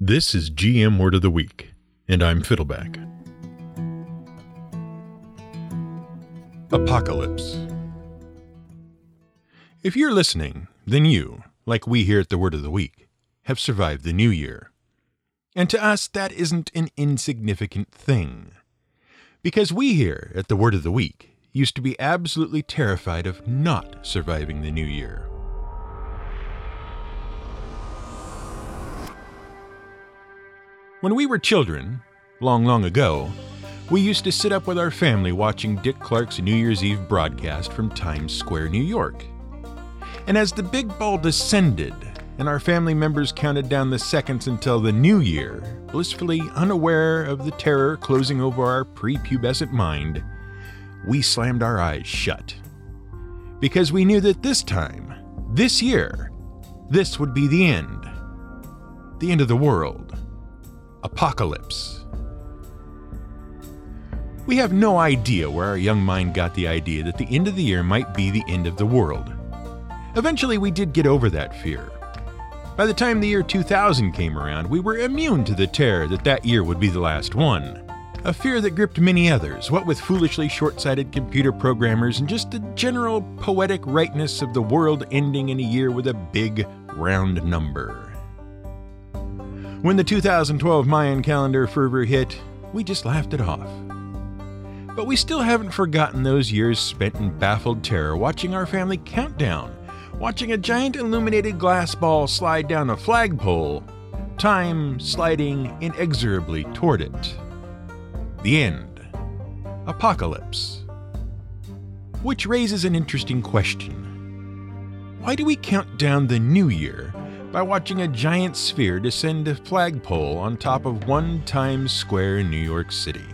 This is GM Word of the Week, and I'm Fiddleback. Apocalypse. If you're listening, then you, like we here at the Word of the Week, have survived the new year. And to us, that isn't an insignificant thing. Because we here at the Word of the Week used to be absolutely terrified of not surviving the new year. When we were children, long, long ago, we used to sit up with our family watching Dick Clark's New Year's Eve broadcast from Times Square, New York. And as the big ball descended and our family members counted down the seconds until the new year, blissfully unaware of the terror closing over our prepubescent mind, we slammed our eyes shut. Because we knew that this time, this year, this would be the end. The end of the world. Apocalypse. We have no idea where our young mind got the idea that the end of the year might be the end of the world. Eventually, we did get over that fear. By the time the year 2000 came around, we were immune to the terror that that year would be the last one. A fear that gripped many others, what with foolishly short sighted computer programmers and just the general poetic rightness of the world ending in a year with a big, round number. When the 2012 Mayan calendar fervor hit, we just laughed it off. But we still haven't forgotten those years spent in baffled terror watching our family countdown, watching a giant illuminated glass ball slide down a flagpole, time sliding inexorably toward it. The end. Apocalypse. Which raises an interesting question. Why do we count down the new year by watching a giant sphere descend a flagpole on top of one Times Square in New York City.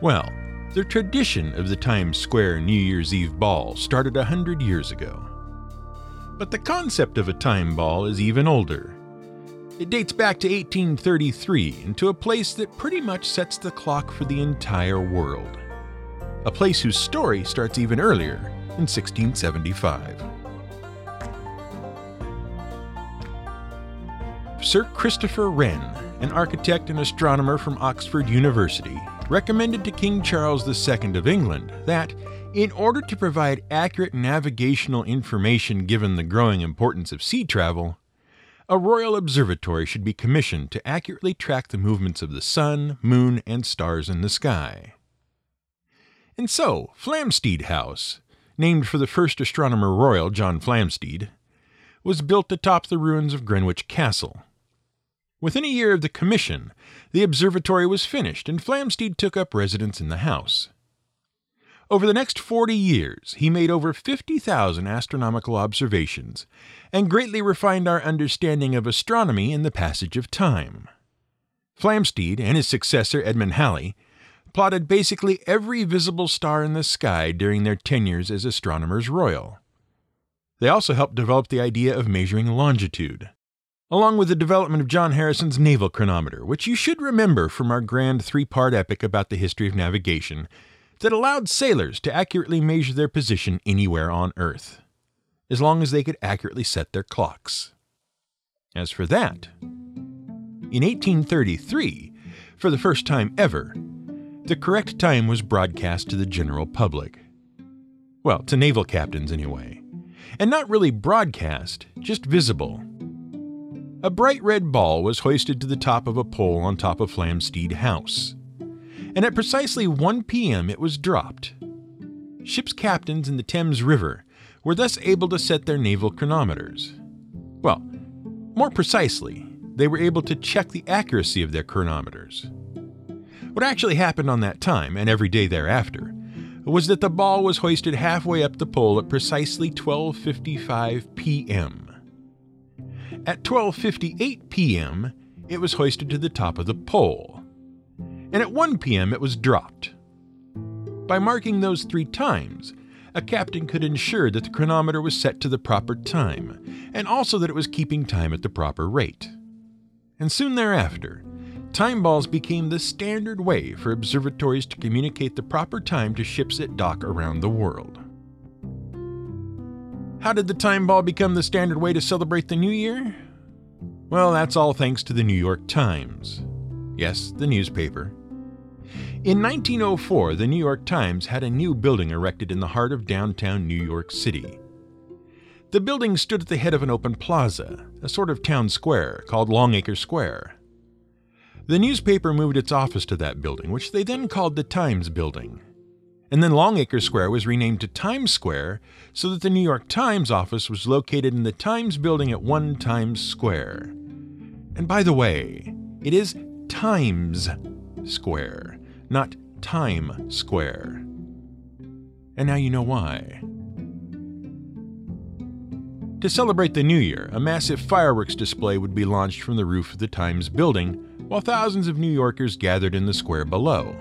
Well, the tradition of the Times Square New Year's Eve ball started a hundred years ago. But the concept of a time ball is even older. It dates back to 1833 and to a place that pretty much sets the clock for the entire world. A place whose story starts even earlier in 1675. Sir Christopher Wren, an architect and astronomer from Oxford University, recommended to King Charles II of England that, in order to provide accurate navigational information given the growing importance of sea travel, a royal observatory should be commissioned to accurately track the movements of the sun, moon, and stars in the sky. And so, Flamsteed House, named for the first astronomer royal John Flamsteed, was built atop the ruins of Greenwich Castle. Within a year of the commission, the observatory was finished and Flamsteed took up residence in the house. Over the next 40 years, he made over 50,000 astronomical observations and greatly refined our understanding of astronomy and the passage of time. Flamsteed and his successor Edmund Halley plotted basically every visible star in the sky during their tenures as astronomers royal. They also helped develop the idea of measuring longitude along with the development of John Harrison's naval chronometer, which you should remember from our grand three part epic about the history of navigation, that allowed sailors to accurately measure their position anywhere on Earth, as long as they could accurately set their clocks. As for that, in 1833, for the first time ever, the correct time was broadcast to the general public. Well, to naval captains anyway. And not really broadcast, just visible a bright red ball was hoisted to the top of a pole on top of Flamsteed House. And at precisely 1 p.m., it was dropped. Ships' captains in the Thames River were thus able to set their naval chronometers. Well, more precisely, they were able to check the accuracy of their chronometers. What actually happened on that time, and every day thereafter, was that the ball was hoisted halfway up the pole at precisely 12:55 p.m. At 12:58 p.m., it was hoisted to the top of the pole. And at 1 p.m., it was dropped. By marking those 3 times, a captain could ensure that the chronometer was set to the proper time, and also that it was keeping time at the proper rate. And soon thereafter, time balls became the standard way for observatories to communicate the proper time to ships at dock around the world. How did the time ball become the standard way to celebrate the new year? Well, that's all thanks to the New York Times. Yes, the newspaper. In 1904, the New York Times had a new building erected in the heart of downtown New York City. The building stood at the head of an open plaza, a sort of town square called Longacre Square. The newspaper moved its office to that building, which they then called the Times Building. And then Longacre Square was renamed to Times Square so that the New York Times office was located in the Times Building at 1 Times Square. And by the way, it is Times Square, not Time Square. And now you know why. To celebrate the new year, a massive fireworks display would be launched from the roof of the Times building, while thousands of New Yorkers gathered in the square below.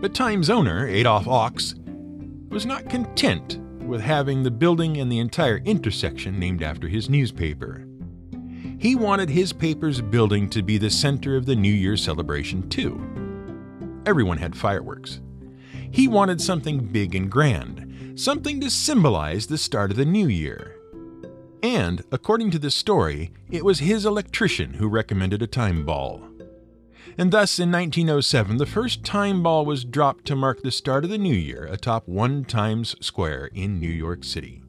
But Times owner, Adolph Ochs, was not content with having the building and the entire intersection named after his newspaper. He wanted his paper's building to be the center of the New Year celebration, too. Everyone had fireworks. He wanted something big and grand, something to symbolize the start of the new year. And, according to the story, it was his electrician who recommended a time ball. And thus, in 1907, the first time ball was dropped to mark the start of the new year atop One Times Square in New York City.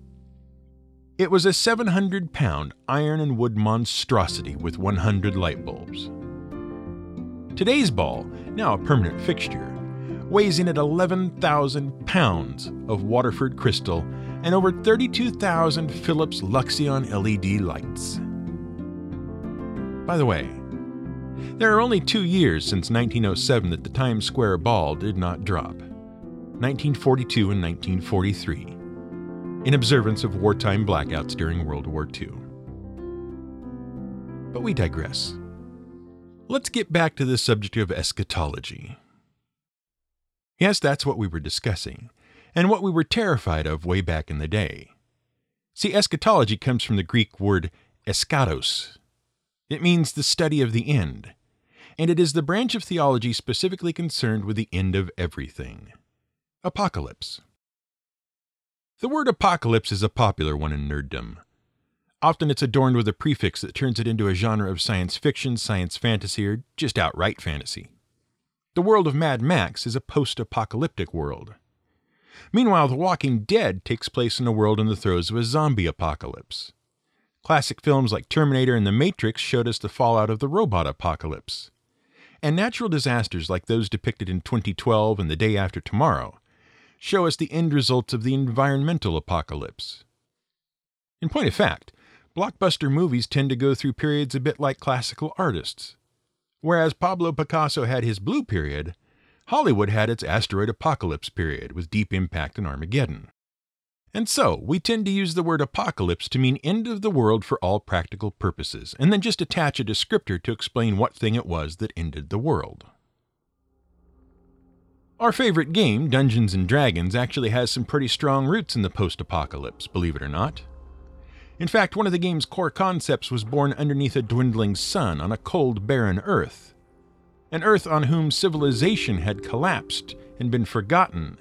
It was a 700 pound iron and wood monstrosity with 100 light bulbs. Today's ball, now a permanent fixture, weighs in at 11,000 pounds of Waterford crystal and over 32,000 Philips Luxeon LED lights. By the way, there are only two years since 1907 that the Times Square ball did not drop 1942 and 1943 in observance of wartime blackouts during World War II. But we digress. Let's get back to the subject of eschatology. Yes, that's what we were discussing, and what we were terrified of way back in the day. See, eschatology comes from the Greek word eschatos. It means the study of the end, and it is the branch of theology specifically concerned with the end of everything. Apocalypse. The word apocalypse is a popular one in nerddom. Often it's adorned with a prefix that turns it into a genre of science fiction, science fantasy, or just outright fantasy. The world of Mad Max is a post apocalyptic world. Meanwhile, The Walking Dead takes place in a world in the throes of a zombie apocalypse. Classic films like Terminator and The Matrix showed us the fallout of the robot apocalypse. And natural disasters like those depicted in 2012 and The Day After Tomorrow show us the end results of the environmental apocalypse. In point of fact, blockbuster movies tend to go through periods a bit like classical artists. Whereas Pablo Picasso had his blue period, Hollywood had its asteroid apocalypse period with Deep Impact and Armageddon. And so, we tend to use the word apocalypse to mean end of the world for all practical purposes, and then just attach a descriptor to explain what thing it was that ended the world. Our favorite game, Dungeons and Dragons, actually has some pretty strong roots in the post apocalypse, believe it or not. In fact, one of the game's core concepts was born underneath a dwindling sun on a cold, barren Earth. An Earth on whom civilization had collapsed and been forgotten,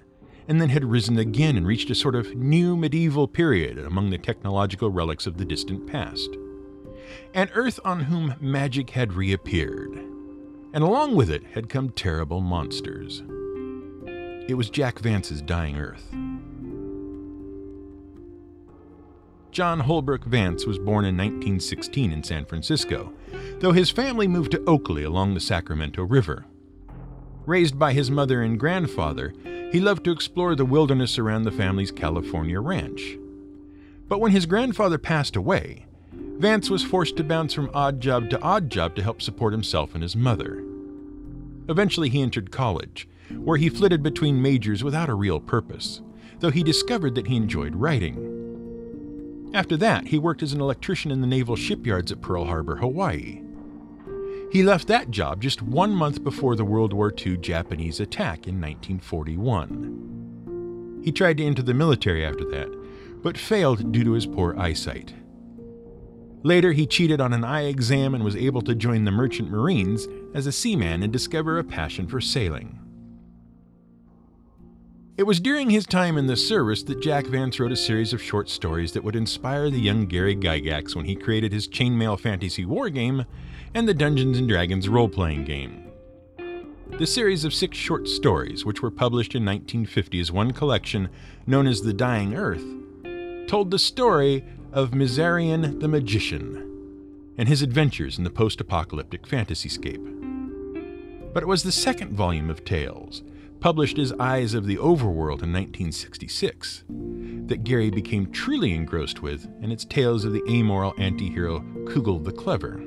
and then had risen again and reached a sort of new medieval period among the technological relics of the distant past. An Earth on whom magic had reappeared, and along with it had come terrible monsters. It was Jack Vance's dying Earth. John Holbrook Vance was born in 1916 in San Francisco, though his family moved to Oakley along the Sacramento River. Raised by his mother and grandfather, he loved to explore the wilderness around the family's California ranch. But when his grandfather passed away, Vance was forced to bounce from odd job to odd job to help support himself and his mother. Eventually, he entered college, where he flitted between majors without a real purpose, though he discovered that he enjoyed writing. After that, he worked as an electrician in the naval shipyards at Pearl Harbor, Hawaii. He left that job just one month before the World War II Japanese attack in 1941. He tried to enter the military after that, but failed due to his poor eyesight. Later, he cheated on an eye exam and was able to join the Merchant Marines as a seaman and discover a passion for sailing. It was during his time in the service that Jack Vance wrote a series of short stories that would inspire the young Gary Gygax when he created his Chainmail Fantasy Wargame and the Dungeons and Dragons role playing game. The series of six short stories, which were published in 1950 as one collection known as The Dying Earth, told the story of Mazirian the Magician and his adventures in the post apocalyptic fantasyscape. But it was the second volume of tales published as Eyes of the Overworld in 1966, that Gary became truly engrossed with in its tales of the amoral anti-hero Cugel the Clever.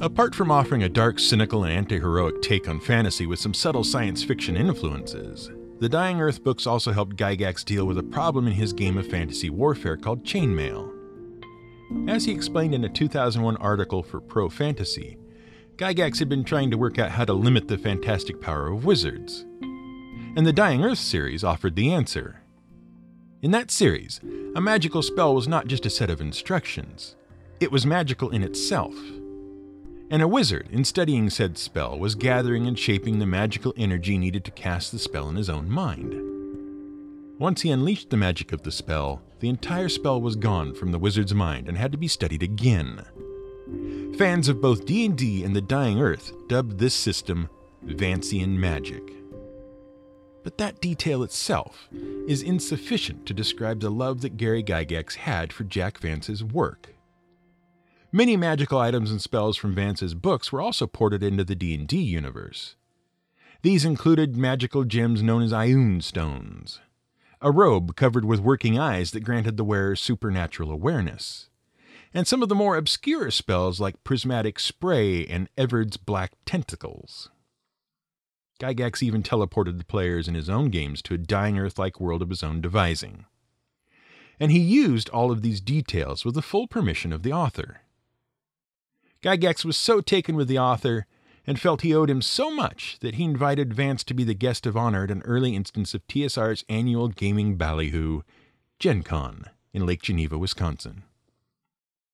Apart from offering a dark, cynical, and anti-heroic take on fantasy with some subtle science fiction influences, the Dying Earth books also helped Gygax deal with a problem in his game of fantasy warfare called chainmail. As he explained in a 2001 article for Pro Fantasy, Gygax had been trying to work out how to limit the fantastic power of wizards. And the Dying Earth series offered the answer. In that series, a magical spell was not just a set of instructions, it was magical in itself. And a wizard, in studying said spell, was gathering and shaping the magical energy needed to cast the spell in his own mind. Once he unleashed the magic of the spell, the entire spell was gone from the wizard's mind and had to be studied again. Fans of both D&D and The Dying Earth dubbed this system Vancian magic. But that detail itself is insufficient to describe the love that Gary Gygax had for Jack Vance's work. Many magical items and spells from Vance's books were also ported into the D&D universe. These included magical gems known as Ioun stones, a robe covered with working eyes that granted the wearer supernatural awareness, and some of the more obscure spells like Prismatic Spray and Evard's Black Tentacles. Gygax even teleported the players in his own games to a dying Earth like world of his own devising. And he used all of these details with the full permission of the author. Gygax was so taken with the author and felt he owed him so much that he invited Vance to be the guest of honor at an early instance of TSR's annual gaming ballyhoo, Gen Con, in Lake Geneva, Wisconsin.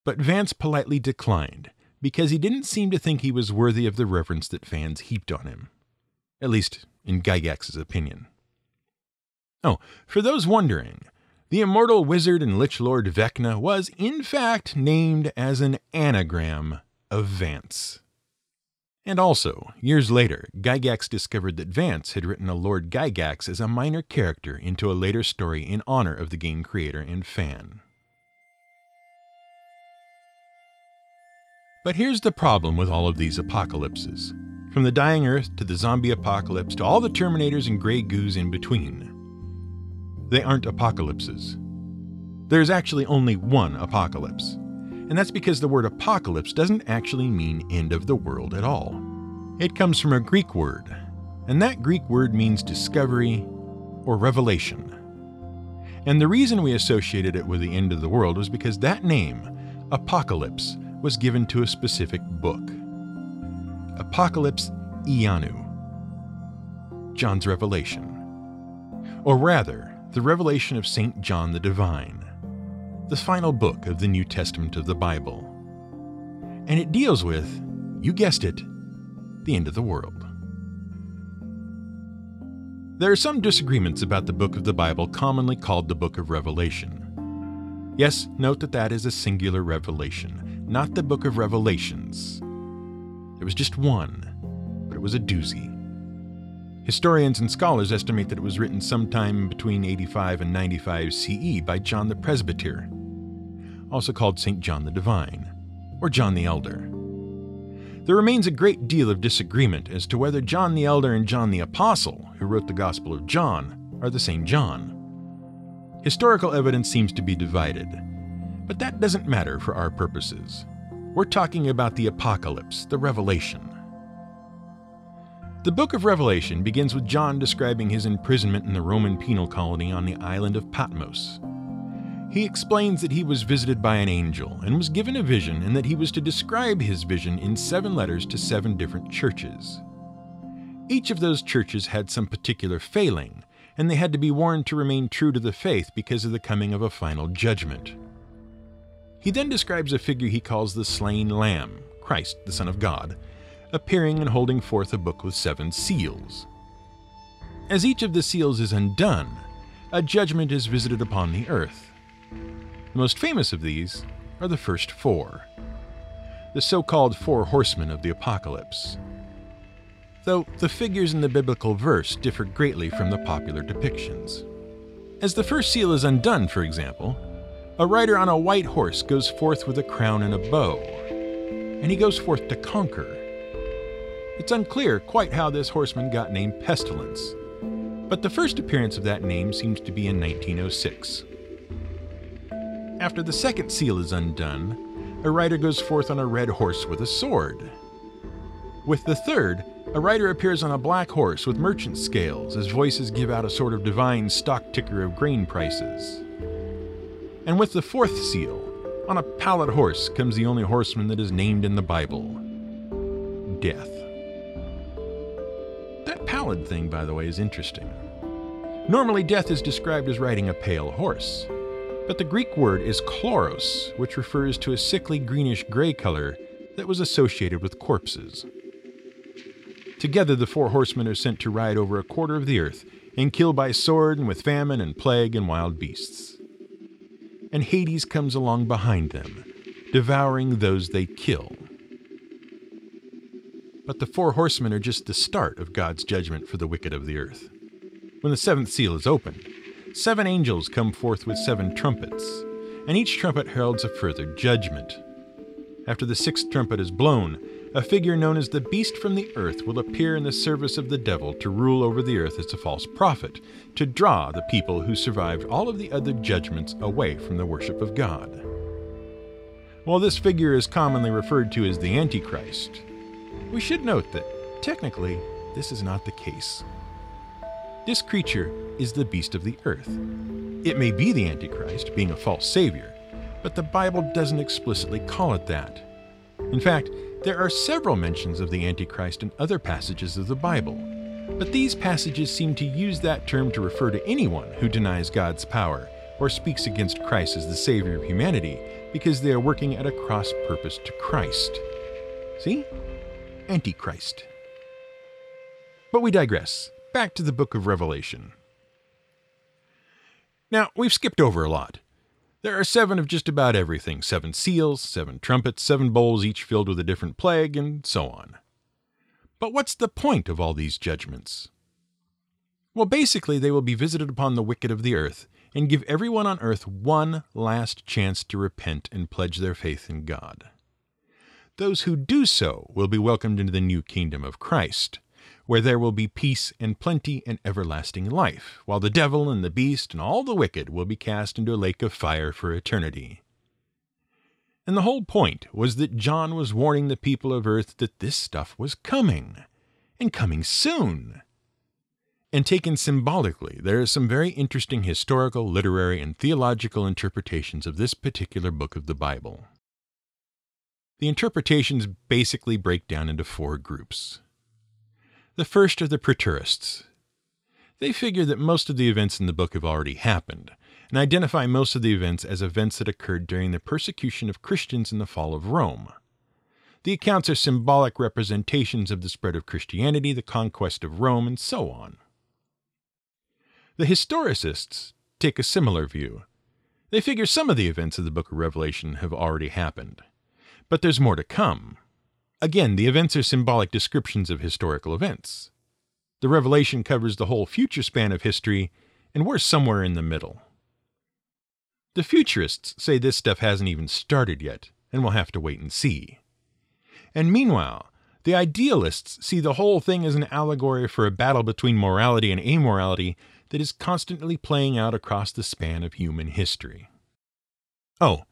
But Vance politely declined because he didn't seem to think he was worthy of the reverence that fans heaped on him. At least, in Gygax's opinion. Oh, for those wondering, the immortal wizard and lich lord Vecna was, in fact, named as an anagram of Vance. And also, years later, Gygax discovered that Vance had written a Lord Gygax as a minor character into a later story in honor of the game creator and fan. But here's the problem with all of these apocalypses from the dying Earth to the zombie apocalypse to all the Terminators and Grey Goos in between. They aren't apocalypses. There's actually only one apocalypse, and that's because the word apocalypse doesn't actually mean end of the world at all. It comes from a Greek word, and that Greek word means discovery or revelation. And the reason we associated it with the end of the world was because that name, apocalypse, was given to a specific book Apocalypse Ianu, John's Revelation. Or rather, the Revelation of St. John the Divine, the final book of the New Testament of the Bible. And it deals with, you guessed it, the end of the world. There are some disagreements about the book of the Bible commonly called the book of Revelation. Yes, note that that is a singular revelation not the book of Revelations. There was just one, but it was a doozy. Historians and scholars estimate that it was written sometime between 85 and 95 CE by John the Presbyter, also called St. John the Divine, or John the Elder. There remains a great deal of disagreement as to whether John the Elder and John the Apostle, who wrote the Gospel of John, are the same John. Historical evidence seems to be divided, but that doesn't matter for our purposes. We're talking about the apocalypse, the revelation. The book of Revelation begins with John describing his imprisonment in the Roman penal colony on the island of Patmos. He explains that he was visited by an angel and was given a vision, and that he was to describe his vision in seven letters to seven different churches. Each of those churches had some particular failing, and they had to be warned to remain true to the faith because of the coming of a final judgment. He then describes a figure he calls the slain lamb, Christ, the Son of God, appearing and holding forth a book with seven seals. As each of the seals is undone, a judgment is visited upon the earth. The most famous of these are the first four, the so called four horsemen of the apocalypse. Though the figures in the biblical verse differ greatly from the popular depictions. As the first seal is undone, for example, a rider on a white horse goes forth with a crown and a bow, and he goes forth to conquer. It's unclear quite how this horseman got named Pestilence, but the first appearance of that name seems to be in 1906. After the second seal is undone, a rider goes forth on a red horse with a sword. With the third, a rider appears on a black horse with merchant scales as voices give out a sort of divine stock ticker of grain prices. And with the fourth seal, on a pallid horse comes the only horseman that is named in the Bible Death. That pallid thing, by the way, is interesting. Normally, death is described as riding a pale horse, but the Greek word is chloros, which refers to a sickly greenish gray color that was associated with corpses. Together, the four horsemen are sent to ride over a quarter of the earth and kill by sword and with famine and plague and wild beasts. And Hades comes along behind them, devouring those they kill. But the four horsemen are just the start of God's judgment for the wicked of the earth. When the seventh seal is opened, seven angels come forth with seven trumpets, and each trumpet heralds a further judgment. After the sixth trumpet is blown, a figure known as the beast from the earth will appear in the service of the devil to rule over the earth as a false prophet, to draw the people who survived all of the other judgments away from the worship of God. While this figure is commonly referred to as the Antichrist, we should note that, technically, this is not the case. This creature is the beast of the earth. It may be the Antichrist, being a false savior, but the Bible doesn't explicitly call it that. In fact, there are several mentions of the Antichrist in other passages of the Bible, but these passages seem to use that term to refer to anyone who denies God's power or speaks against Christ as the Savior of humanity because they are working at a cross purpose to Christ. See? Antichrist. But we digress back to the book of Revelation. Now, we've skipped over a lot. There are seven of just about everything seven seals, seven trumpets, seven bowls, each filled with a different plague, and so on. But what's the point of all these judgments? Well, basically, they will be visited upon the wicked of the earth and give everyone on earth one last chance to repent and pledge their faith in God. Those who do so will be welcomed into the new kingdom of Christ, where there will be peace and plenty and everlasting life, while the devil and the beast and all the wicked will be cast into a lake of fire for eternity. And the whole point was that John was warning the people of earth that this stuff was coming, and coming soon. And taken symbolically, there are some very interesting historical, literary, and theological interpretations of this particular book of the Bible. The interpretations basically break down into four groups. The first are the Preterists. They figure that most of the events in the book have already happened, and identify most of the events as events that occurred during the persecution of Christians in the fall of Rome. The accounts are symbolic representations of the spread of Christianity, the conquest of Rome, and so on. The historicists take a similar view. They figure some of the events of the book of Revelation have already happened, but there's more to come. Again, the events are symbolic descriptions of historical events. The revelation covers the whole future span of history, and we're somewhere in the middle. The futurists say this stuff hasn't even started yet, and we'll have to wait and see. And meanwhile, the idealists see the whole thing as an allegory for a battle between morality and amorality that is constantly playing out across the span of human history. Oh,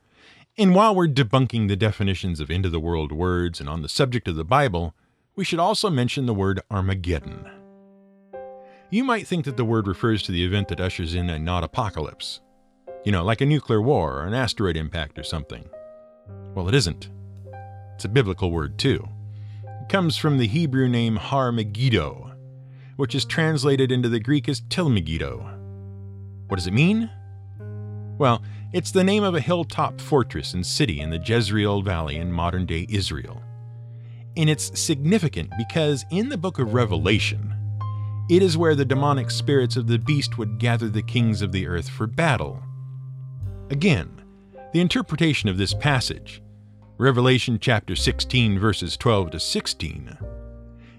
and while we're debunking the definitions of end of the world words and on the subject of the Bible, we should also mention the word Armageddon. You might think that the word refers to the event that ushers in a not apocalypse. You know, like a nuclear war or an asteroid impact or something. Well, it isn't. It's a biblical word, too. It comes from the Hebrew name Har Megiddo, which is translated into the Greek as Tel Megiddo. What does it mean? Well, it's the name of a hilltop fortress and city in the Jezreel Valley in modern day Israel. And it's significant because in the book of Revelation, It is where the demonic spirits of the beast would gather the kings of the earth for battle. Again, the interpretation of this passage, Revelation chapter 16, verses 12 to 16,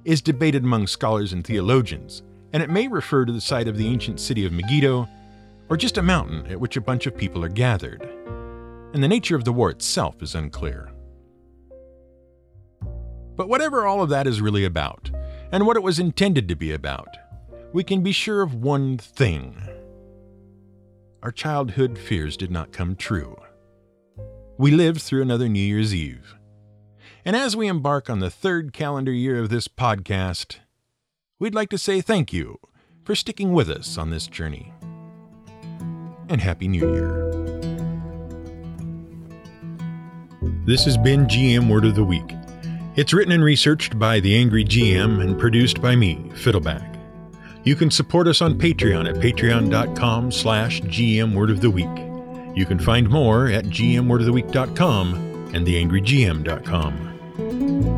is debated among scholars and theologians, and it may refer to the site of the ancient city of Megiddo or just a mountain at which a bunch of people are gathered. And the nature of the war itself is unclear. But whatever all of that is really about, and what it was intended to be about, we can be sure of one thing. Our childhood fears did not come true. We lived through another New Year's Eve. And as we embark on the third calendar year of this podcast, we'd like to say thank you for sticking with us on this journey. And Happy New Year. This has been GM Word of the Week. It's written and researched by The Angry GM and produced by me, Fiddleback. You can support us on Patreon at patreon.com slash gmwordoftheweek. You can find more at gmwordoftheweek.com and theangrygm.com.